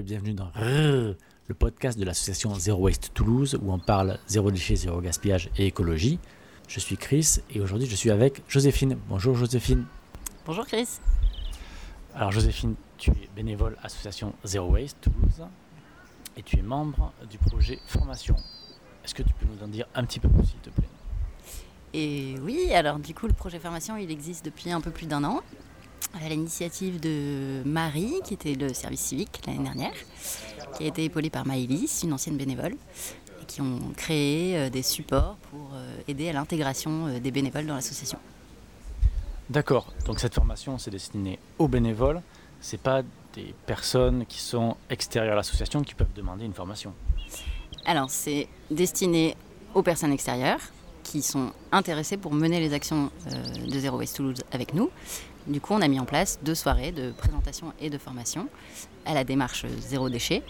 et bienvenue dans le podcast de l'association Zero Waste Toulouse où on parle zéro déchet, zéro gaspillage et écologie. Je suis Chris et aujourd'hui je suis avec Joséphine. Bonjour Joséphine. Bonjour Chris. Alors Joséphine, tu es bénévole association Zero Waste Toulouse et tu es membre du projet formation. Est-ce que tu peux nous en dire un petit peu plus s'il te plaît? Et oui, alors du coup le projet formation il existe depuis un peu plus d'un an à l'initiative de Marie, qui était le service civique l'année dernière, qui a été épaulée par Maëlys, une ancienne bénévole, et qui ont créé euh, des supports pour euh, aider à l'intégration euh, des bénévoles dans l'association. D'accord, donc cette formation c'est destiné aux bénévoles, c'est pas des personnes qui sont extérieures à l'association qui peuvent demander une formation. Alors c'est destiné aux personnes extérieures qui sont intéressées pour mener les actions de Zero Waste Toulouse avec nous, du coup, on a mis en place deux soirées de présentation et de formation à la démarche zéro déchet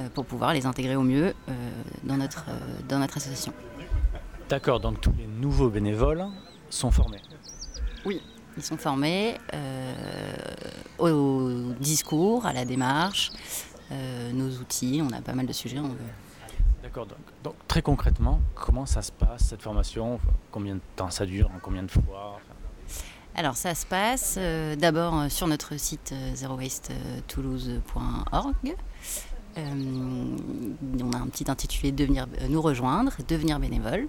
euh, pour pouvoir les intégrer au mieux euh, dans, notre, euh, dans notre association. D'accord, donc tous les nouveaux bénévoles sont formés Oui, ils sont formés au discours, à la démarche, nos outils, on a pas mal de sujets. D'accord, donc, donc, très concrètement, comment ça se passe cette formation? Combien de temps ça dure Combien de fois? Alors ça se passe euh, d'abord euh, sur notre site euh, zerowastetoulouse.org. on a un petit intitulé Devenir nous rejoindre, devenir bénévole.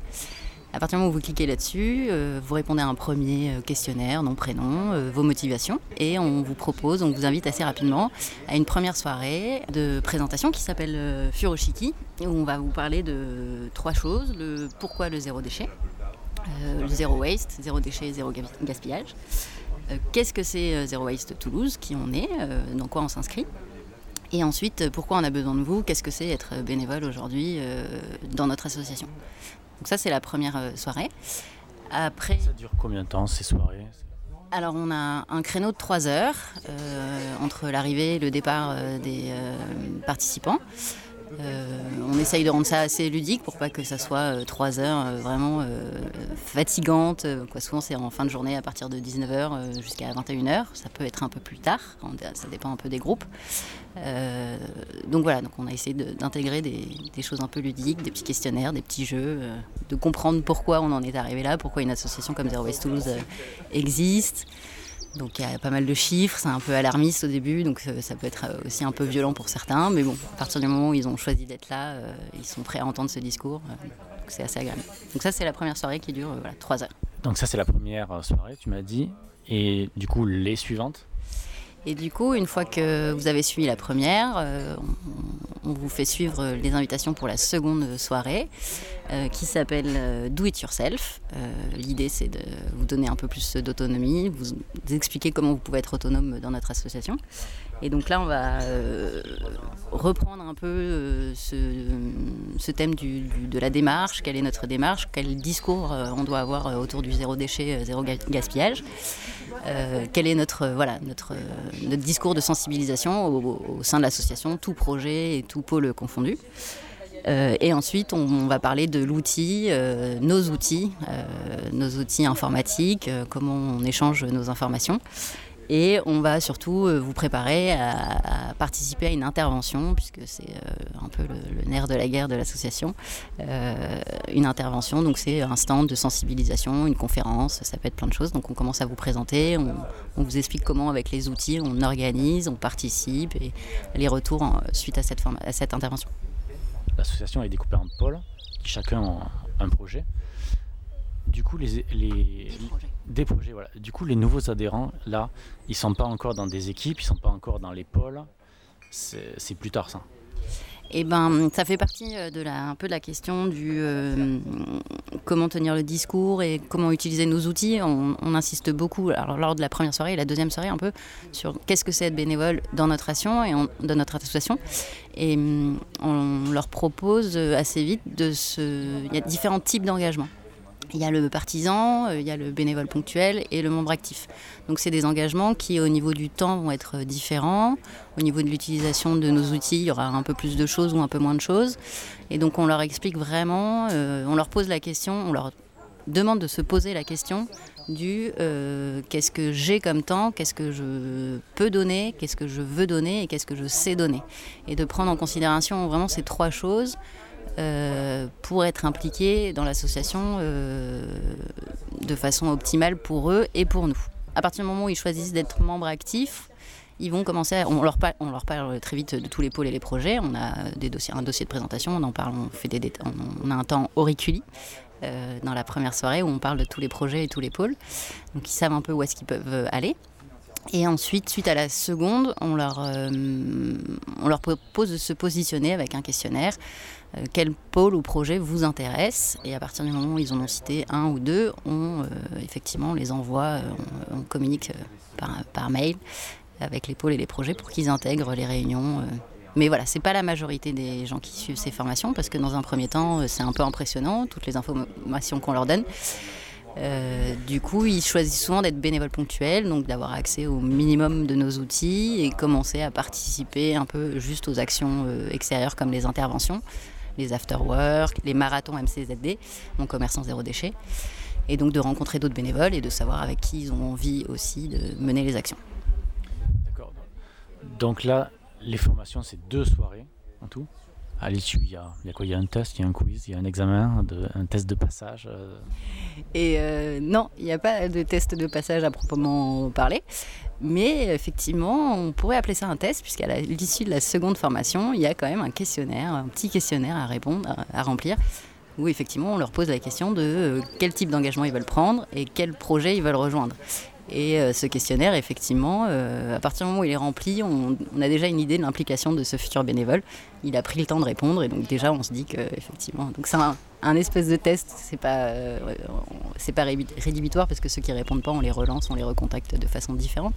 À partir du moment où vous cliquez là-dessus, vous répondez à un premier questionnaire, nom, prénom, vos motivations, et on vous propose, on vous invite assez rapidement à une première soirée de présentation qui s'appelle Furoshiki, où on va vous parler de trois choses le pourquoi le zéro déchet, euh, le zéro waste, zéro déchet, zéro gaspillage. Euh, qu'est-ce que c'est euh, Zéro Waste Toulouse Qui on est Dans quoi on s'inscrit? Et ensuite, pourquoi on a besoin de vous? Qu'est-ce que c'est être bénévole aujourd'hui dans notre association? Donc ça, c'est la première soirée. Après, ça dure combien de temps ces soirées? Alors on a un créneau de 3 heures entre l'arrivée et le départ des participants. Euh, on essaye de rendre ça assez ludique pour pas que ça soit euh, trois heures euh, vraiment fatigantes. Souvent c'est en fin de journée à partir de 19h jusqu'à 21h. Ça peut être un peu plus tard, ça dépend un peu des groupes. donc voilà, donc on a essayé d'intégrer des, choses un peu ludiques, des petits questionnaires, des petits jeux, de comprendre pourquoi on en est arrivé là, pourquoi une association comme Zero Waste Toulouse existe. Donc il y a pas mal de chiffres, c'est un peu alarmiste au début, donc euh, ça peut être euh, aussi un peu violent pour certains, mais bon, à partir du moment où ils ont choisi d'être là, euh, ils sont prêts à entendre ce discours, donc c'est assez agréable. Donc ça c'est la première soirée qui dure voilà, 3 heures. Donc ça c'est la première soirée, tu m'as dit, et du coup les suivantes et du coup, une fois que vous avez suivi la première, on, vous fait suivre les invitations pour la seconde soirée qui s'appelle Do It Yourself. L'idée, c'est de vous donner un peu plus d'autonomie, vous expliquer comment vous pouvez être autonome dans notre association. Et donc là, on va reprendre un peu ce, thème de la démarche, quelle est notre démarche, quel discours on doit avoir autour du zéro déchet, zéro gaspillage. quel est notre, voilà, notre, discours de sensibilisation au, sein de l'association, tout projet et tout pôle confondu. Euh, et ensuite, on, va parler de l'outil, euh, nos outils, euh, nos outils informatiques, comment on échange nos informations. Et on va surtout vous préparer à, participer à une intervention, puisque c'est un peu le, nerf de la guerre de l'association. une intervention, donc c'est un stand de sensibilisation, une conférence, ça peut être plein de choses. Donc on commence à vous présenter, on, vous explique comment avec les outils on organise, on participe et les retours suite à cette, à cette intervention l'association est découpée en pôles, chacun un projet. Du coup, les, les des, projets. voilà. Du coup, les nouveaux adhérents, là, ils sont pas encore dans des équipes, ils sont pas encore dans les pôles. C'est plus tard, ça. Eh ben, ça fait partie euh, de la, un peu de la question du euh, comment tenir le discours et comment utiliser nos outils. On, insiste beaucoup, alors lors de la première soirée et la deuxième soirée, un peu sur qu'est-ce que c'est être bénévole dans notre action et dans notre association. Et mm, on leur propose assez vite de se. Il y a différents types d'engagement. Il y a le partisan, euh, il y a le bénévole ponctuel et le membre actif. Donc c'est des engagements qui au niveau du temps vont être différents. Au niveau de l'utilisation de nos outils, il y aura un peu plus de choses ou un peu moins de choses. Et donc on leur explique vraiment, euh, on leur pose la question, on leur demande de se poser la question du euh, qu'est-ce que j'ai comme temps, qu'est-ce que je peux donner, qu'est-ce que je veux donner et qu'est-ce que je sais donner. Et de prendre en considération vraiment ces trois choses euh, pour être impliqués dans l'association euh, de façon optimale pour eux et pour nous. À partir du moment où ils choisissent d'être membres actifs, ils vont commencer, on, leur parle, très vite de tous les pôles et les projets. On a des dossiers, un dossier de présentation, on en parle, on, fait des, on a un temps auriculi euh, dans la première soirée où on parle de tous les projets et tous les pôles. Donc ils savent un peu où est-ce qu'ils peuvent aller. Et ensuite, suite à la seconde, on leur, on leur propose de se positionner avec un questionnaire. Quel pôle ou projet vous intéresse Et à partir du moment où ils en ont cité un ou deux, on, effectivement, les envoie, on, communique par, mail avec les pôles et les projets pour qu'ils intègrent les réunions mais voilà, c'est pas la majorité des gens qui suivent ces formations parce que dans un premier temps, euh, c'est un peu impressionnant, toutes les informations qu'on leur donne. Euh, du coup, ils choisissent souvent d'être bénévoles ponctuels, donc d'avoir accès au minimum de nos outils et commencer à participer un peu juste aux actions euh, extérieures comme les interventions, les after-work, les marathons MCZD, mon commerçant zéro déchet, et donc de rencontrer d'autres bénévoles et de savoir avec qui ils ont envie aussi de mener les actions. D'accord. Donc là, les formations, c'est deux soirées en tout. À l'issue, il y a, quoi? Il y a un test, il y a un quiz, il y a un examen, un test de passage. Euh. Et euh, non, il n'y a pas de test de passage à proprement parler. Mais effectivement, on pourrait appeler ça un test, puisqu'à l'issue de la seconde formation, il y a quand même un questionnaire, un petit questionnaire à répondre, à, remplir, où effectivement on leur pose la question de euh, quel type d'engagement ils veulent prendre et quel projet ils veulent rejoindre. Et euh, ce questionnaire, effectivement, euh, à partir du moment où il est rempli, on, a déjà une idée de l'implication de ce futur bénévole. Il a pris le temps de répondre et donc déjà on se dit que effectivement, c'est un, espèce de test. C'est pas euh, pas rédhibitoire parce que ceux qui répondent pas, on les relance, on les recontacte de façon différente.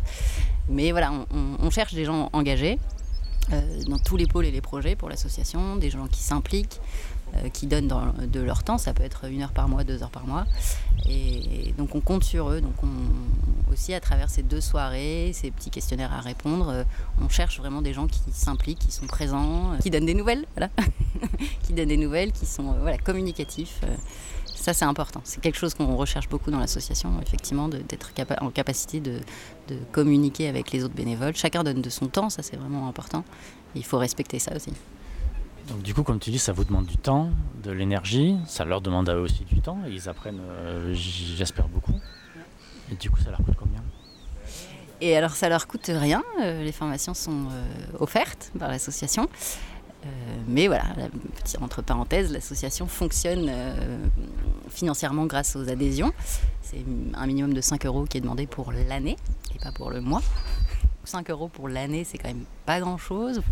Mais voilà, on, cherche des gens engagés. dans tous les pôles et les projets pour l'association, des gens qui s'impliquent, qui donnent de leur temps. Ça peut être une heure par mois, deux heures par mois. Et donc on compte sur eux. Donc on, aussi à travers ces deux soirées, ces petits questionnaires à répondre, euh, on cherche vraiment des gens qui s'impliquent, qui sont présents, euh, qui donnent des nouvelles, voilà. qui donnent des nouvelles, qui sont communicatifs. Ça, c'est important. C'est quelque chose qu'on recherche beaucoup dans l'association, effectivement, d'être en capacité de, communiquer avec les autres bénévoles. Chacun donne de son temps, ça c'est vraiment important. Il faut respecter ça aussi. Donc du coup, comme tu dis, ça vous demande du temps, de l'énergie, ça leur demande à eux aussi du temps, et ils apprennent, euh, j'espère, beaucoup. Et du coup, ça leur coûte combien? Et alors, ça leur coûte rien, euh, les formations sont euh, offertes par l'association. mais voilà, entre parenthèses, l'association fonctionne financièrement grâce aux adhésions. C'est un minimum de 5 euros qui est demandé pour l'année et pas pour le mois. 5 euros pour l'année, c'est quand même pas grand-chose.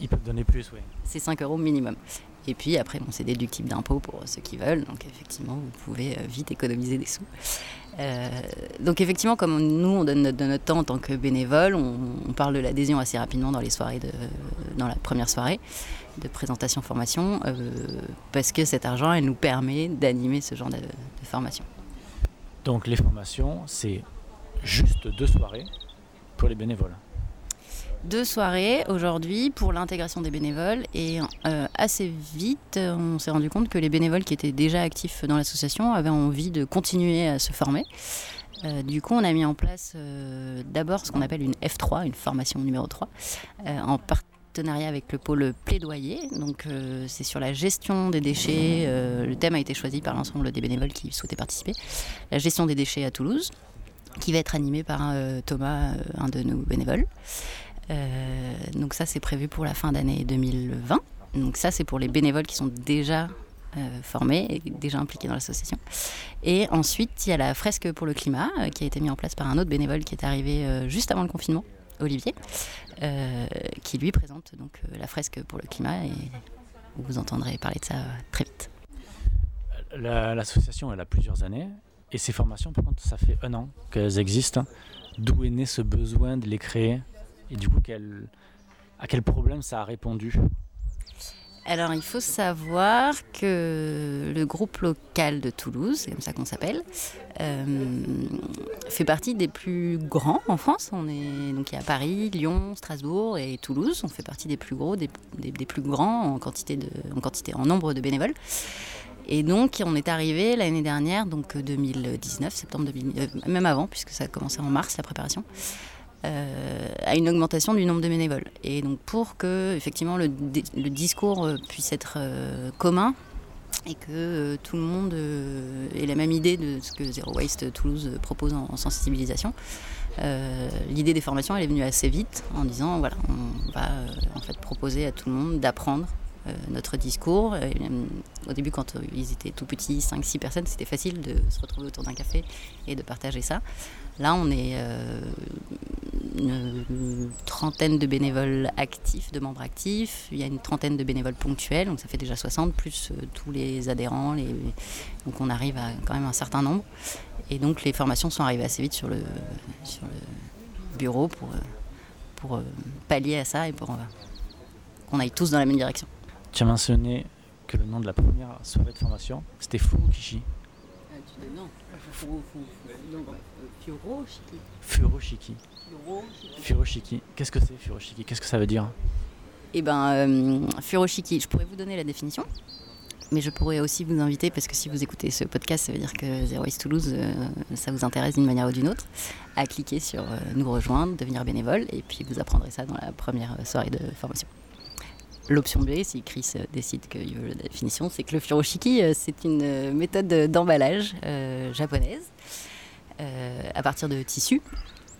Ils peuvent donner plus, oui. C'est 5 euros minimum. Et puis après, bon, c'est déductible d'impôts pour ceux qui veulent. Donc effectivement, vous pouvez euh, vite économiser des sous. Euh, donc effectivement, comme nous, on donne de notre temps en tant que bénévole, on, parle de l'adhésion assez rapidement dans les soirées, de, dans la première soirée de présentation formation, euh, parce que cet argent, elle nous permet d'animer ce genre de, de formation. Donc les formations, c'est juste deux soirées pour les bénévoles deux soirées aujourd'hui pour l'intégration des bénévoles et euh, assez vite on s'est rendu compte que les bénévoles qui étaient déjà actifs dans l'association avaient envie de continuer à se former. Euh, du coup, on a mis en place euh, d'abord ce qu'on appelle une F3, une formation numéro 3, en partenariat avec le pôle plaidoyer. Donc, c'est sur la gestion des déchets. le thème a été choisi par l'ensemble des bénévoles qui souhaitaient participer. La gestion des déchets à Toulouse, qui va être animée par Thomas, un de nos bénévoles. Euh, donc ça, c'est prévu pour la fin d'année 2020. Donc ça, c'est pour les bénévoles qui sont déjà euh, formés et déjà impliqués dans l'association. Et ensuite, il y a la fresque pour le climat euh, qui a été mise en place par un autre bénévole qui est arrivé juste avant le confinement, Olivier, qui lui présente donc la fresque pour le climat et vous entendrez parler de ça très vite. L'association, elle a plusieurs années et ces formations, par contre, ça fait un an qu'elles existent. D'où est né ce besoin de les créer et du coup, à quel problème ça a répondu? Alors, il faut savoir que le groupe local de Toulouse, c'est comme ça qu'on s'appelle, euh, fait partie des plus grands en France. On est donc il y a Paris, Lyon, Strasbourg et Toulouse. On fait partie des plus gros, des, plus grands en quantité, de, en quantité, en nombre de bénévoles. Et donc, on est arrivé l'année dernière, donc 2019, septembre 2019, même avant, puisque ça a commencé en mars la préparation, à une augmentation du nombre de bénévoles. Et donc, pour que effectivement le, discours puisse être commun, et que euh, tout le monde euh, ait la même idée de ce que Zero Waste Toulouse propose en, sensibilisation. Euh, l'idée des formations elle est venue assez vite en disant voilà on va en fait proposer à tout le monde d'apprendre notre discours. au début, quand ils étaient tout petits, 5-6 personnes, c'était facile de se retrouver autour d'un café et de partager ça. Là, on est une trentaine de bénévoles actifs, de membres actifs. Il y a une trentaine de bénévoles ponctuels, donc ça fait déjà 60, plus euh, tous les adhérents. Donc on arrive à quand même un certain nombre. Et donc les formations sont arrivées assez vite sur le, bureau pour, euh, euh, pallier à ça et pour qu'on aille tous dans la même direction. Tu as mentionné que le nom de la première soirée de formation, c'était Furukishi. non, Furoshiki. Furoshiki. Furoshiki. Qu'est-ce que c'est Furoshiki? Qu'est-ce que ça veut dire? Eh ben, euh, Furoshiki, je pourrais vous donner la définition, mais je pourrais aussi vous inviter, parce que si vous écoutez ce podcast, ça veut dire que Zero Waste Toulouse, euh, ça vous intéresse d'une manière ou d'une autre, à cliquer sur euh, nous rejoindre, devenir bénévole, et puis vous apprendrez ça dans la première soirée de formation. L'option B, si Chris décide qu'il veut la définition, c'est que le furoshiki, c'est une méthode d'emballage japonaise à partir de tissus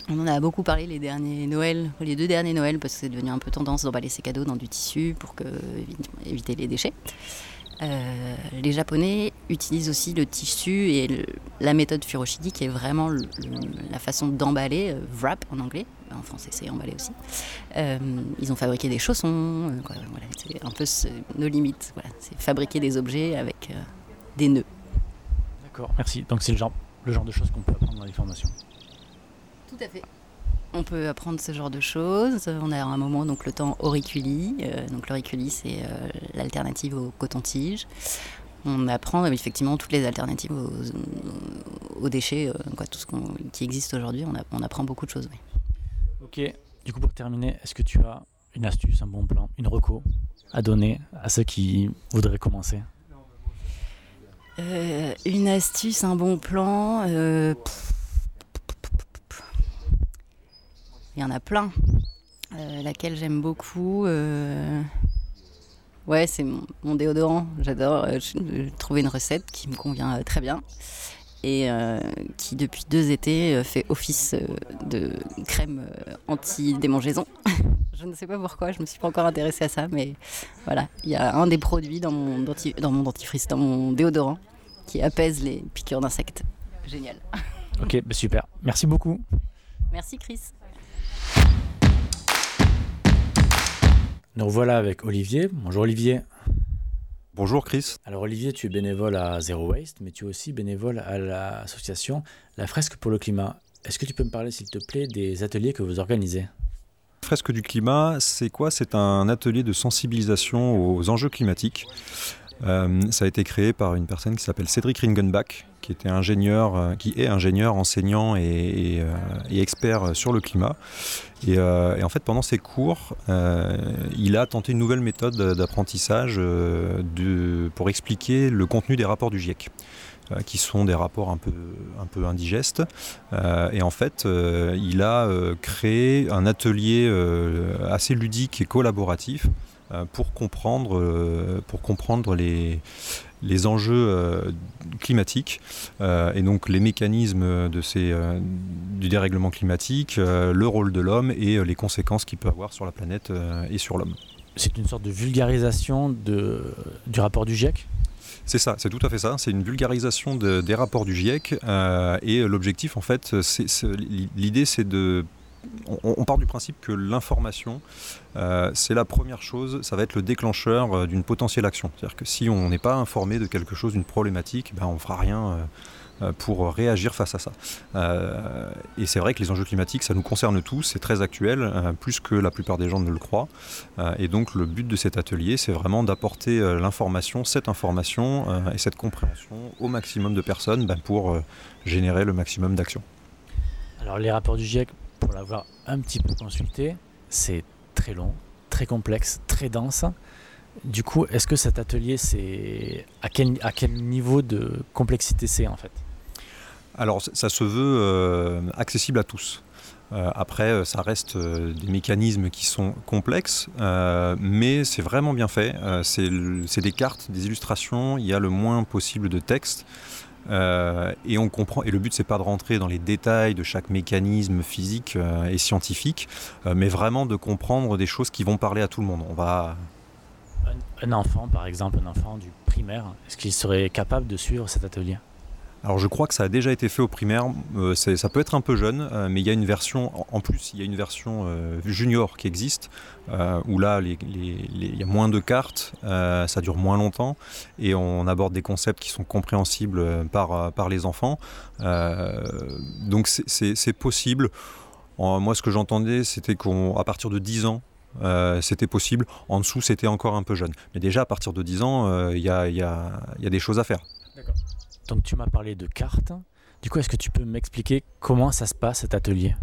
on en a beaucoup parlé les derniers Noëls, les deux derniers Noëls, parce que c'est devenu un peu tendance d'emballer ses cadeaux dans du tissu pour que, éviter les déchets. Euh, les Japonais utilisent aussi le tissu et la méthode Furoshiki, qui est vraiment la façon d'emballer, euh, wrap en anglais, en français c'est emballer aussi. Euh, ils ont fabriqué des chaussons, c'est un peu nos limites. c'est fabriquer des objets avec des nœuds. D'accord, merci. Donc c'est le genre, le genre de choses qu'on peut apprendre dans les formations. Tout à fait. On peut apprendre ce genre de choses. On a un moment donc le temps auriculi. Euh, donc l'auriculi c'est euh, l'alternative au coton-tige. On apprend effectivement toutes les alternatives aux, déchets, euh, quoi, tout ce qui existe aujourd'hui. On, apprend beaucoup de choses. Ok. Du coup pour terminer, est-ce que tu as une astuce, un bon plan, une reco à donner à ceux qui voudraient commencer? Une astuce, un bon plan. Il y en a plein. Euh, laquelle j'aime beaucoup. Euh, ouais, c'est mon, déodorant. J'adore. Euh, trouver une recette qui me convient très bien et qui depuis deux étés fait office de crème anti-démangeaison. je ne sais pas pourquoi, je ne me suis pas encore intéressée à ça, mais voilà, il y a un des produits dans mon, dans mon dentifrice, dans mon déodorant, qui apaise les piqûres d'insectes. Génial. Ok, bah super. Merci beaucoup. Merci Chris. Nous revoilà avec Olivier. Bonjour Olivier. Bonjour Chris. Alors Olivier, tu es bénévole à Zero Waste, mais tu es aussi bénévole à l'association La Fresque pour le Climat. Est-ce que tu peux me parler, s'il te plaît, des ateliers que vous organisez? Fresque du climat, c'est quoi? C'est un atelier de sensibilisation aux enjeux climatiques. Euh, ça a été créé par une personne qui s'appelle Cédric Ringenbach, qui était ingénieur, euh, qui est ingénieur, enseignant et, euh, expert sur le climat. Et, en fait, pendant ses cours, il a tenté une nouvelle méthode d'apprentissage pour expliquer le contenu des rapports du GIEC qui sont des rapports un peu, indigestes. et en fait, il a créé un atelier assez ludique et collaboratif pour comprendre, euh, pour comprendre les, les enjeux euh, climatiques et donc les mécanismes de ces, du dérèglement climatique, le rôle de l'homme et les conséquences qu'il peut avoir sur la planète et sur l'homme. C'est une sorte de vulgarisation de, du rapport du GIEC? C'est ça, c'est tout à fait ça. C'est une vulgarisation des rapports du GIEC. et l'objectif, en fait, l'idée, c'est de on, part du principe que l'information, euh, c'est la première chose, ça va être le déclencheur euh, d'une potentielle action. C'est-à-dire que si on n'est pas informé de quelque chose, d'une problématique, ben on ne fera rien euh, pour réagir face à ça. et c'est vrai que les enjeux climatiques, ça nous concerne tous, c'est très actuel, plus que la plupart des gens ne le croient. et donc le but de cet atelier, c'est vraiment d'apporter l'information, cette information et cette compréhension au maximum de personnes ben, pour générer le maximum d'actions. Alors les rapports du GIEC, pour l'avoir un petit peu consulté, c'est très long, très complexe, très dense. Du coup, est-ce que cet atelier, c'est à quel, niveau de complexité c'est en fait? Alors, ça se veut accessible à tous. Euh, après, euh, ça reste euh, des mécanismes qui sont complexes, mais c'est vraiment bien fait. c'est des cartes, des illustrations, il y a le moins possible de texte. Et on comprend. Et le but, c'est pas de rentrer dans les détails de chaque mécanisme physique et scientifique, mais vraiment de comprendre des choses qui vont parler à tout le monde. On va. un enfant, par exemple, un enfant du primaire, est-ce qu'il serait capable de suivre cet atelier? Alors je crois que ça a déjà été fait au primaire, euh, ça peut être un peu jeune, euh, mais il y a une version, en plus il y a une version euh, junior qui existe, où là il y a moins de cartes, ça dure moins longtemps, et on aborde des concepts qui sont compréhensibles par, les enfants. donc c'est possible. moi ce que j'entendais c'était qu'à partir de 10 ans, c'était possible. En dessous, c'était encore un peu jeune. Mais déjà, à partir de 10 ans, il y, y, a, des choses à faire. D'accord. Donc tu m'as parlé de cartes. Du coup, est-ce que tu peux m'expliquer comment ça se passe cet atelier?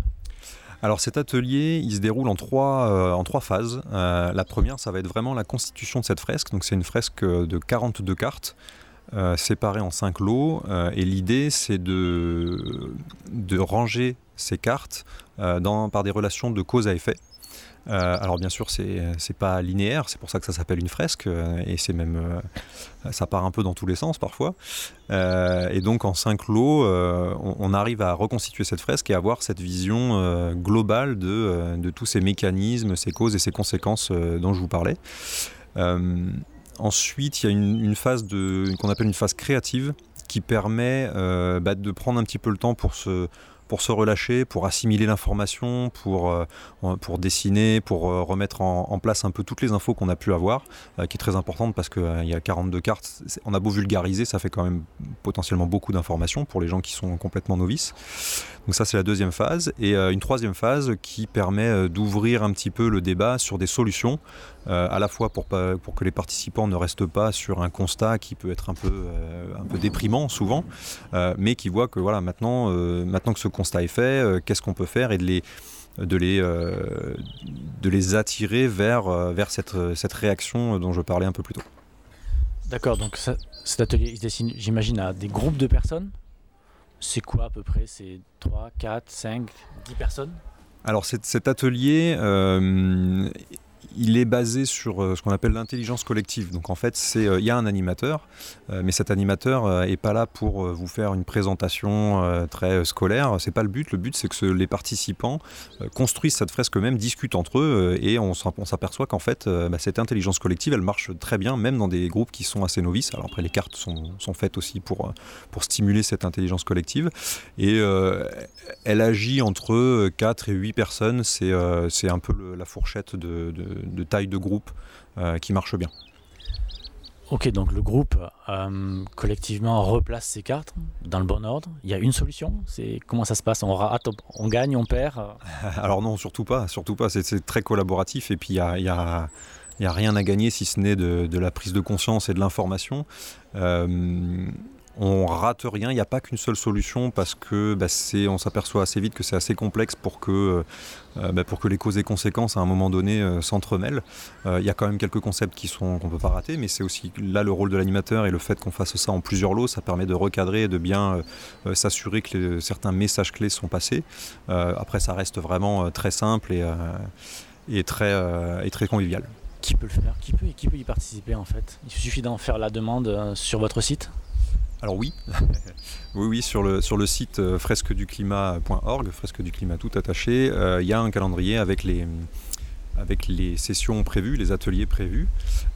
Alors cet atelier, il se déroule en trois, euh, en trois phases. Euh, la première, ça va être vraiment la constitution de cette fresque. Donc c'est une fresque de 42 cartes euh, séparées en 5 lots. et l'idée, c'est de, de ranger ces cartes dans, par des relations de cause à effet. Euh, alors bien sûr, c'est pas linéaire, c'est pour ça que ça s'appelle une fresque euh, et c'est même euh, ça part un peu dans tous les sens parfois. et donc en cinq lots, on, arrive à reconstituer cette fresque et avoir cette vision globale de, de, tous ces mécanismes, ces causes et ces conséquences dont je vous parlais. ensuite, il y a une, phase qu'on appelle une phase créative qui permet bah, de prendre un petit peu le temps pour se pour se relâcher, pour assimiler l'information, pour, euh, pour dessiner, pour euh, remettre en, place un peu toutes les infos qu'on a pu avoir, euh, qui est très importante parce qu'il y a 42 cartes. On a beau vulgariser, ça fait quand même potentiellement beaucoup d'informations pour les gens qui sont complètement novices. Donc ça c'est la deuxième phase. Et une troisième phase qui permet d'ouvrir un petit peu le débat sur des solutions, à la fois pour, pour que les participants ne restent pas sur un constat qui peut être un peu, un peu déprimant souvent, mais qui voient que voilà, maintenant, maintenant que ce constat est fait, euh, qu'est-ce qu'on peut faire et de les, de les, euh, de les attirer vers, euh, vers cette, cette réaction dont je parlais un peu plus tôt. D'accord, donc cet atelier il se dessine, j'imagine, à des groupes de personnes. C'est quoi à peu près? C'est 3, 4, 5, 10 personnes? Alors cet, atelier, il est basé sur euh, ce qu'on appelle l'intelligence collective. Donc en fait, c'est euh, il y a un animateur, euh, mais cet animateur est pas là pour vous faire une présentation très scolaire. C'est pas le but. Le but, c'est que les participants construisent cette fresque eux-mêmes, discutent entre eux, et on s'aperçoit qu'en fait, bah, cette intelligence collective, elle marche très bien, même dans des groupes qui sont assez novices. Alors après, les cartes sont, faites aussi pour pour stimuler cette intelligence collective, et elle agit entre 4 et 8 personnes. C'est c'est un peu la fourchette de taille de groupe euh, qui marche bien. Ok, donc le groupe euh, collectivement replace ses cartes dans le bon ordre. Il y a une solution. C'est comment ça se passe? On rate, on gagne, on perd? Alors non, surtout pas, surtout pas. C'est très collaboratif et puis il y a, y a il n'y a rien à gagner si ce n'est de, de, la prise de conscience et de l'information. Euh, on rate rien, il n'y a pas qu'une seule solution parce que bah, on s'aperçoit assez vite que c'est assez complexe pour que, euh, bah, pour que les causes et conséquences à un moment donné euh, s'entremêlent. Euh, il y a quand même quelques concepts qui sont qu'on ne peut pas rater, mais c'est aussi là le rôle de l'animateur et le fait qu'on fasse ça en plusieurs lots, ça permet de recadrer et de bien s'assurer que certains messages clés sont passés. après, ça reste vraiment très simple et, très, convivial. Qui peut le faire? Qui peut y participer en fait? Il suffit d'en faire la demande sur votre site? Alors oui, oui, sur le, sur le site euh, fresqueduclimat.org, fresque du climat tout attaché, euh, il y a un calendrier avec les, sessions prévues, les ateliers prévus.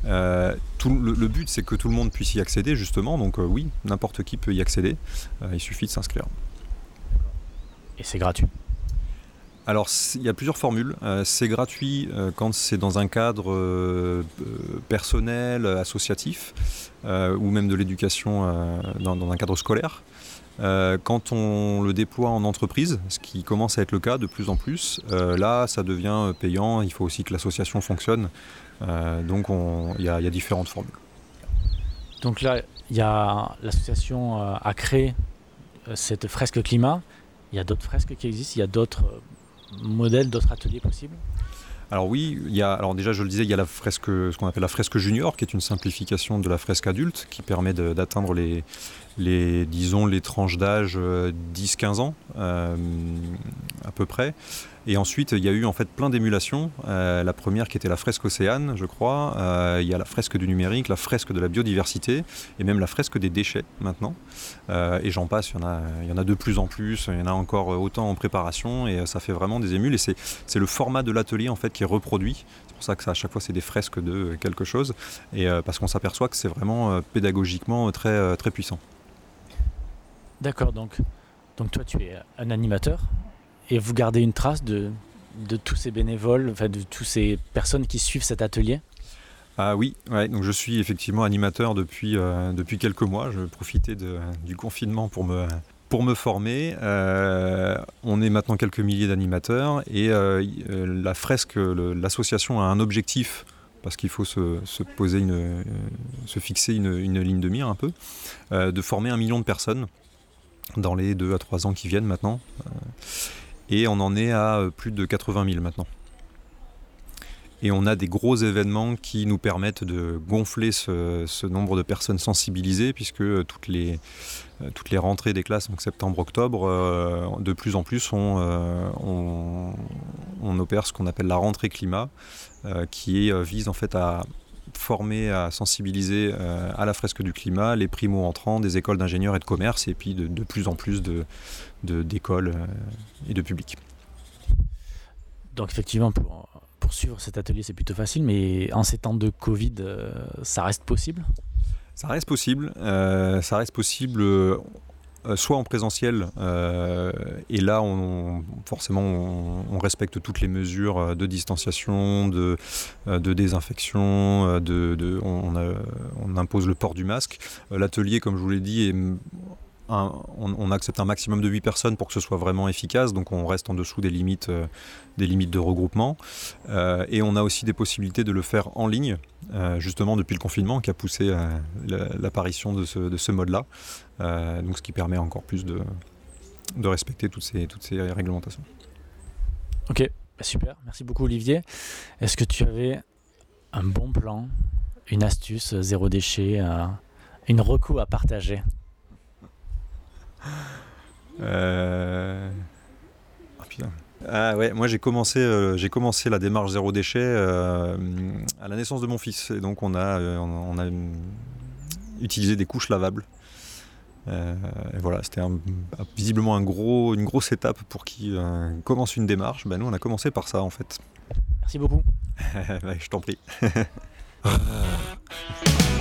Euh, le, but, c'est que tout le monde puisse y accéder, justement. Donc oui, n'importe qui peut y accéder. il suffit de s'inscrire. Et c'est gratuit alors, il y a plusieurs formules. Euh, c'est gratuit euh, quand c'est dans un cadre euh, personnel, associatif, ou même de l'éducation dans, un cadre scolaire. quand on le déploie en entreprise, ce qui commence à être le cas de plus en plus, là, ça devient payant. Il faut aussi que l'association fonctionne. donc, il y, a différentes formules. Donc là, il y a l'association a créé cette fresque climat. Il y a d'autres fresques qui existent. Il y a d'autres modèles d'autres ateliers possibles alors oui, il y a, alors déjà je le disais, il y a la fresque, ce qu'on appelle la fresque junior, qui est une simplification de la fresque adulte, qui permet d'atteindre les, les, disons, les tranches d'âge 10-15 euh, ans euh, à peu près. Et ensuite, il y a eu en fait plein d'émulations. Euh, la première qui était la fresque océane, je crois. il y a la fresque du numérique, la fresque de la biodiversité, et même la fresque des déchets maintenant. et j'en passe, il y, en a, il y en a de plus en plus. Il y en a encore autant en préparation, et ça fait vraiment des émules. Et c'est le format de l'atelier en fait qui est reproduit. C'est pour ça que ça, à chaque fois c'est des fresques de quelque chose, et parce qu'on s'aperçoit que c'est vraiment pédagogiquement très très puissant. D'accord, donc, donc toi tu es un animateur et vous gardez une trace de, de tous ces bénévoles, enfin, de toutes ces personnes qui suivent cet atelier? Ah oui, ouais, donc je suis effectivement animateur depuis, euh, depuis quelques mois. Je profitais du confinement pour me, pour me former. Euh, on est maintenant quelques milliers d'animateurs et euh, la fresque, l'association a un objectif parce qu'il faut se, se, poser une, se fixer une, une, ligne de mire un peu, de former un million de personnes dans les 2 à 3 ans qui viennent maintenant. Euh, et on en est à euh, plus de 80 000 maintenant. Et on a des gros événements qui nous permettent de gonfler ce, nombre de personnes sensibilisées, puisque euh, toutes les, toutes les rentrées des classes, donc septembre-octobre, de plus en plus, on, on, opère ce qu'on appelle la rentrée climat, qui vise en fait à former, à sensibiliser euh, à la fresque du climat les primo-entrants des écoles d'ingénieurs et de commerce et puis de, plus en plus d'écoles de, euh, et de publics. Donc effectivement, pour, pour suivre cet atelier, c'est plutôt facile, mais en ces temps de Covid, euh, ça reste possible? Ça reste possible. ça reste possible. Euh, soit en présentiel, euh, et là, on, forcément, on, respecte toutes les mesures euh, de distanciation, de, désinfection, de, on, on, impose le port du masque. L'atelier, comme je vous l'ai dit, est on, accepte un maximum de 8 personnes pour que ce soit vraiment efficace, donc on reste en dessous des limites, euh, des limites de regroupement. Euh, et on a aussi des possibilités de le faire en ligne, euh, justement depuis le confinement qui a poussé l'apparition de ce, mode-là, donc ce qui permet encore plus de, respecter toutes ces, toutes ces réglementations. Ok, bah, super, merci beaucoup Olivier. Est-ce que tu avais un bon plan, une astuce, zéro déchet, une reco à partager? Euh... Oh, ah ouais, moi j'ai commencé, euh, j'ai commencé la démarche zéro déchet euh, à la naissance de mon fils. Et donc on a, euh, on, a utilisé des couches lavables. voilà, c'était visiblement un gros, une grosse étape pour qui commence une démarche. Ben, nous on a commencé par ça en fait. Merci beaucoup. je t'en prie.